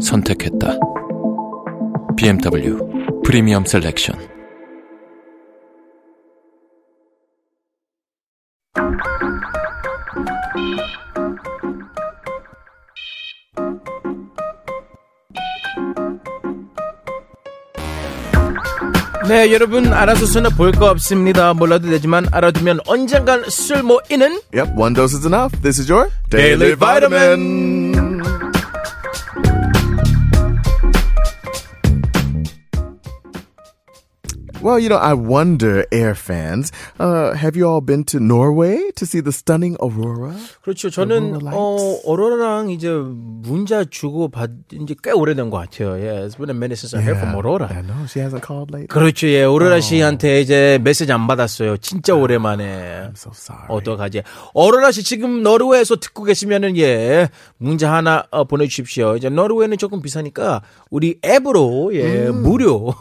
선택했다. BMW 프리미엄 셀렉션. 네, 여러분 알아서서는 볼거 없습니다. 몰라도 되지만 알아두면 언젠간 쓸모 있는 Yep, one dose is enough. This is your Daily Vitamin. Well, you know, I wonder, air fans, uh, have you all been to Norway to see the stunning aurora? 그렇죠. 저는 Aurora 어. 오로라랑 이제 문자 주고 받은 지꽤 오래된 것 같아요. Yeah, it's been a minute since I heard from Aurora. I know she hasn't called lately. 그렇죠. 예, 오로라 씨한테 이제 메시지 안 받았어요. 진짜 오랜만에. I'm so sorry. 어떡하지? 어로라 씨 지금 노르웨이에서 듣고 계시면은 예 문자 하나 어, 보내주십시오. 이제 노르웨이는 조금 비싸니까 우리 앱으로 예 무료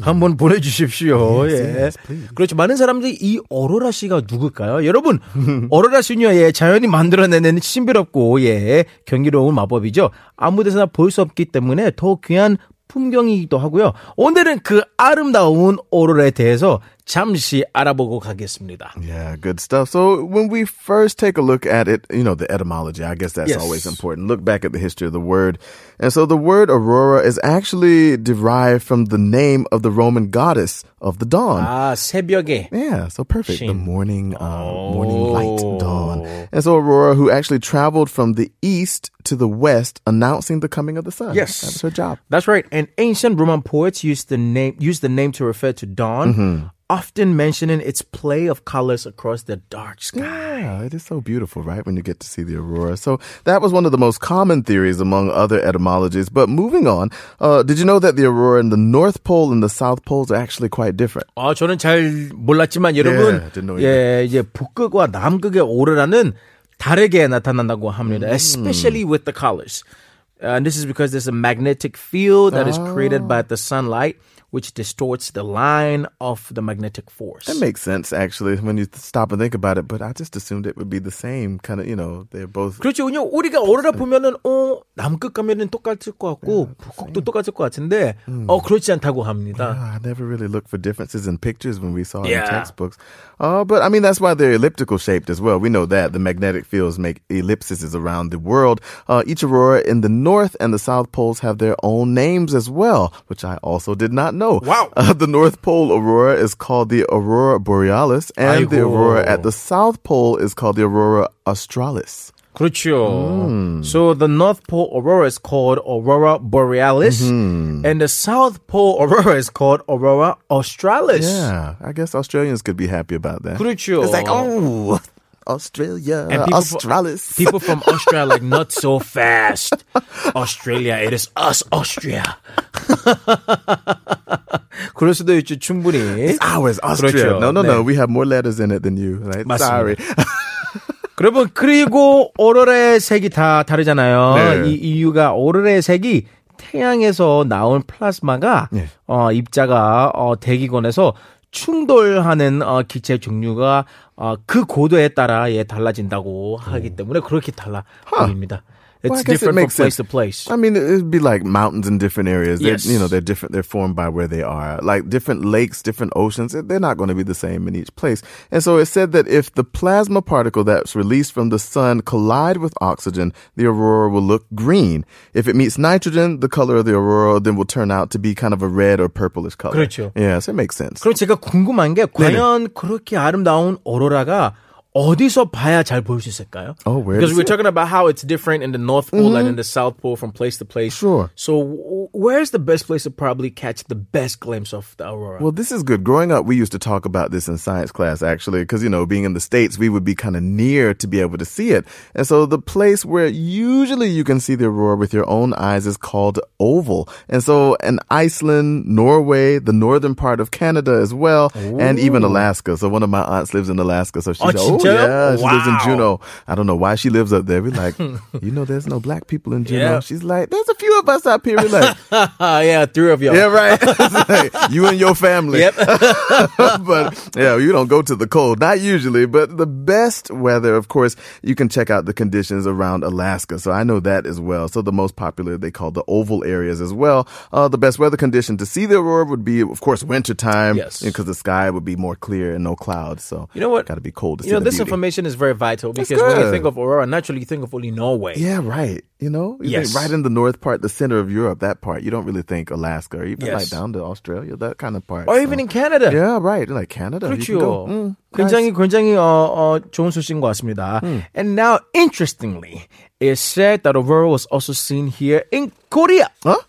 한번 보내주십시오. 예 yes, please. 그렇죠. 많은 사람들이 이 어로라 씨가 누굴까요? 여러분 어로라 씨는요 예 자연이 만들어내는 신비롭고 예 경이로운 마법이죠. 아무데서나 볼 수 없기 때문에 더 귀한 풍경이기도 하고요. 오늘은 그 아름다운 오로라에 대해서 잠시 알아보고 가겠습니다. Yeah, good stuff. So when we first take a look at it, you know, the etymology, I guess that's Yes. always important. Look back at the history of the word. And so the word aurora is actually derived from the name of the Roman goddess of the dawn. 아 새벽에 Yeah, so perfect. The Shin. morning, uh, morning light, Oh. dawn. And so Aurora, who actually traveled from the east to the west, announcing the coming of the sun. Yes. that was her job. That's right. And ancient Roman poets used the name used the name to refer to dawn, often mentioning its play of colors across the dark sky. Yeah, it is so beautiful, right? When you get to see the aurora. So that was one of the most common theories among other etymologies. But moving on, uh, did you know that the aurora in the North Pole and the South Poles are actually quite different? 아, 저는 잘 몰랐지만 여러분, Yeah, didn't know 예, 이제 북극과 남극의 오로라는 다르게 나타난다고 합니다. Especially with the colors. Uh, and this is because there's a magnetic field that is created by the sunlight, which distorts the line of the magnetic force. That makes sense, actually, when you stop and think about it. But I just assumed it would be the same kind of, you know, they're both. 그렇죠. 그냥 우리가 오로라 보면은 어 남극 가면은 똑같을 것 같고 북극도 똑같을 것 같은데 어 그렇지 않다고 합니다. Ah, I never really looked for differences in pictures when we saw it Yeah. in textbooks. Uh, but I mean, that's why they're elliptical shaped as well. We know that the magnetic fields make ellipses around the world. Uh, each aurora in the north and the south poles have their own names as well, which I also did not know. Wow. Uh, the North Pole aurora is called the aurora borealis, and the 아이고. aurora at the south pole is called the aurora australis. 그렇죠. So the North Pole aurora is called aurora borealis, and the South Pole aurora is called aurora australis. Yeah, I guess Australians could be happy about that. 그렇죠. It's like, oh, Australia, And people Australis. People from Australia are like not so fast. Australia, it is us, Austria. 그럴 수도 있죠, 충분히. ours, Austria. 그렇죠. No, no, no. 네. We have more letters in it than you. Right? 맞습니다. Sorry. 여러분 그리고 오로라의 색이 다 다르잖아요. 네. 이 이유가 오로라의 색이 태양에서 나온 플라즈마가 네. 어, 입자가 어, 대기권에서 충돌하는 어, 기체 종류가 어, 그 고도에 따라 예, 달라진다고 하기 때문에 그렇게 달라 보입니다. It's Well, I guess it different from makes place sense. to place. I mean, it'd be like mountains in different areas. They're, Yes. You know, they're different. They're formed by where they are. Like different lakes, different oceans. They're not going to be the same in each place. And so it said that if the plasma particle that's released from the sun collide with oxygen, the aurora will look green. If it meets nitrogen, the color of the aurora then will turn out to be kind of a red or purplish color. 그렇죠. Yeah, so it makes sense. 그럼 제가 궁금한 게 과연 그렇게 아름다운 오로라가 어디서 봐야 잘 볼 수 있을까요? Oh, where Because to we're see it? talking about how it's different in the North Pole and in the South Pole from place to place. Sure. So w- where's the best place to probably catch the best glimpse of the aurora? Well, this is good. Growing up, we used to talk about this in science class, actually, because, you know, being in the States, we would be kind of near to be able to see it. And so the place where usually you can see the aurora with your own eyes is called oval. And so in Iceland, Norway, the northern part of Canada as well, and even Alaska. So one of my aunts lives in Alaska. So she Oh, Juneau? Yeah, she wow. lives in Juneau. I don't know why she lives up there. We're like, you know, there's no black people in Juneau. She's like, there's a few of us up here. We're like, yeah, three of y'all. Yeah, right. like, you and your family. Yep. but yeah, you don't go to the cold. Not usually, but the best weather, of course, you can check out the conditions around Alaska. So I know that as well. So the most popular they call the oval areas as well. Uh, the best weather condition to see the aurora would be, of course, wintertime. Yes. Because the sky would be more clear and no clouds. So you know what? Got to be cold. To you know, this this beauty. information is very vital because when you good. think of aurora, naturally you think of only Norway. Yeah, right. You know, you Yes. think right in the north part, the center of Europe, that part. You don't really think Alaska or even Yes. like down to Australia, that kind of part. Or So- even in Canada. Yeah, right. Like Canada. you can go. 그렇죠. Mm, 굉장히 굉장히 어, 어, 좋은 소식인 것 같습니다. And now, interestingly, it said that aurora was also seen here in Korea. Huh?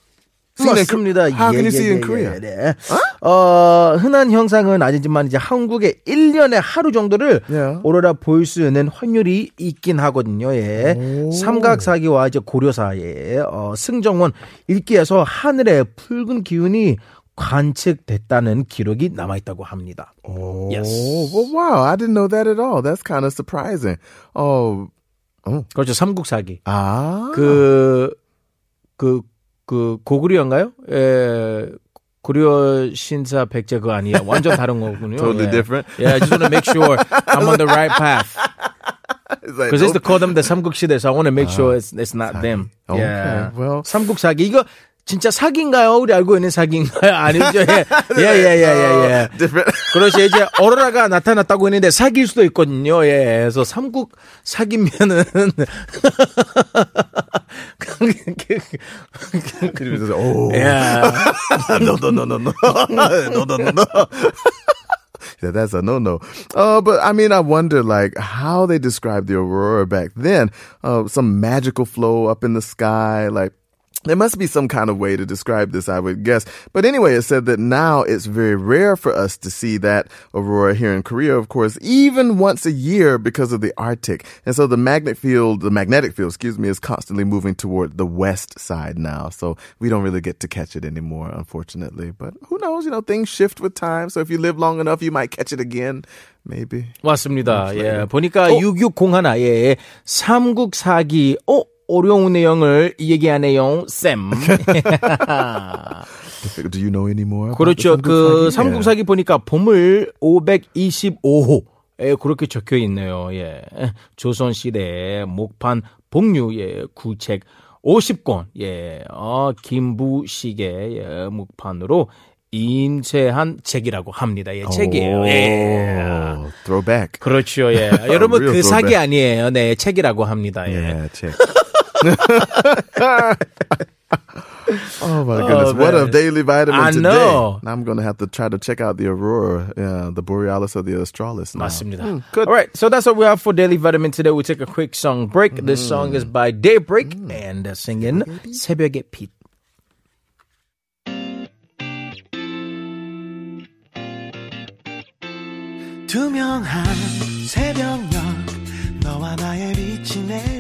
맞습니다. How can 예, you see 예, in 예, Korea? 예, 네. 어, 흔한 형상은 아니지만 이제 한국에 1년에 하루 정도를 Yeah. 오로라 보일 수 있는 확률이 있긴 하거든요. 예. 삼각사기와 이제 고려사의 어, 승정원 일기에서 하늘에 붉은 기운이 관측됐다는 기록이 남아 있다고 합니다. Oh, Yes. well, wow. I didn't know that at all. That's kind of surprising. Oh, 그렇죠. 삼국사기. ah. 그, 그, 그, 고구려인가요? 예, 고려 신사 백제 그거 아니에요. 완전 다른 거군요. Totally 예. different. Yeah, I just want to make sure I'm on the right path. It's Because used to call them the 삼국시대, so I want to make sure it's, it's not them. Okay, Yeah. well. 삼국사기. 이거 진짜 사기인가요? 우리 알고 있는 사기인가요? 아니죠? 예, 예, 예, 예, 예. 예. different. 그렇지 이제 오로라가 나타났다고 했는데 사기일 수도 있거든요. 예. 그래서 삼국 사기면은 It was just, oh, 야. no, no, no, no, no, no, no, no, no. Yeah, that's a no-no. Uh, but I mean, I wonder, like, how they described the aurora back then. Uh, some magical flow up in the sky, like. There must be some kind of way to describe this, I would guess. But anyway, it said that now it's very rare for us to see that aurora here in Korea, of course, even once a year because of the Arctic. And so the magnetic field, the magnetic field, excuse me, is constantly moving toward the west side now. So we don't really get to catch it anymore, unfortunately. But who knows? You know, things shift with time. So if you live long enough, you might catch it again. Maybe. 맞습니다. 예. 보니까 6601 예. 삼국 사기. 어? 어려운 내용을 얘기하네요. 쌤. Do you know any more? 그렇죠. 그 삼국사기? 삼국 사기 보니까 보물 525호. 에 그렇게 적혀 있네요. 예. 조선 시대 목판 복류 예, 구책 50권. 예. 어, 김부식의 예, 목판으로 인쇄한 책이라고 합니다. 예, 책이에요. 예. Throwback. 그렇죠. 예. 여러분 그 사기. 아니에요. 네, 책이라고 합니다. 예. Yeah, check. oh my goodness! what a man. daily vitamin I today. know. Now I'm gonna have to try to check out the aurora, yeah, the borealis or the australis. Now. 맞습니다. good. All right, so that's what we have for Daily Vitamin today. We take a quick song break. This song is by Daybreak and they're singing 새벽의 빛. 투명한 새벽녘 너와 나의 빛이 내리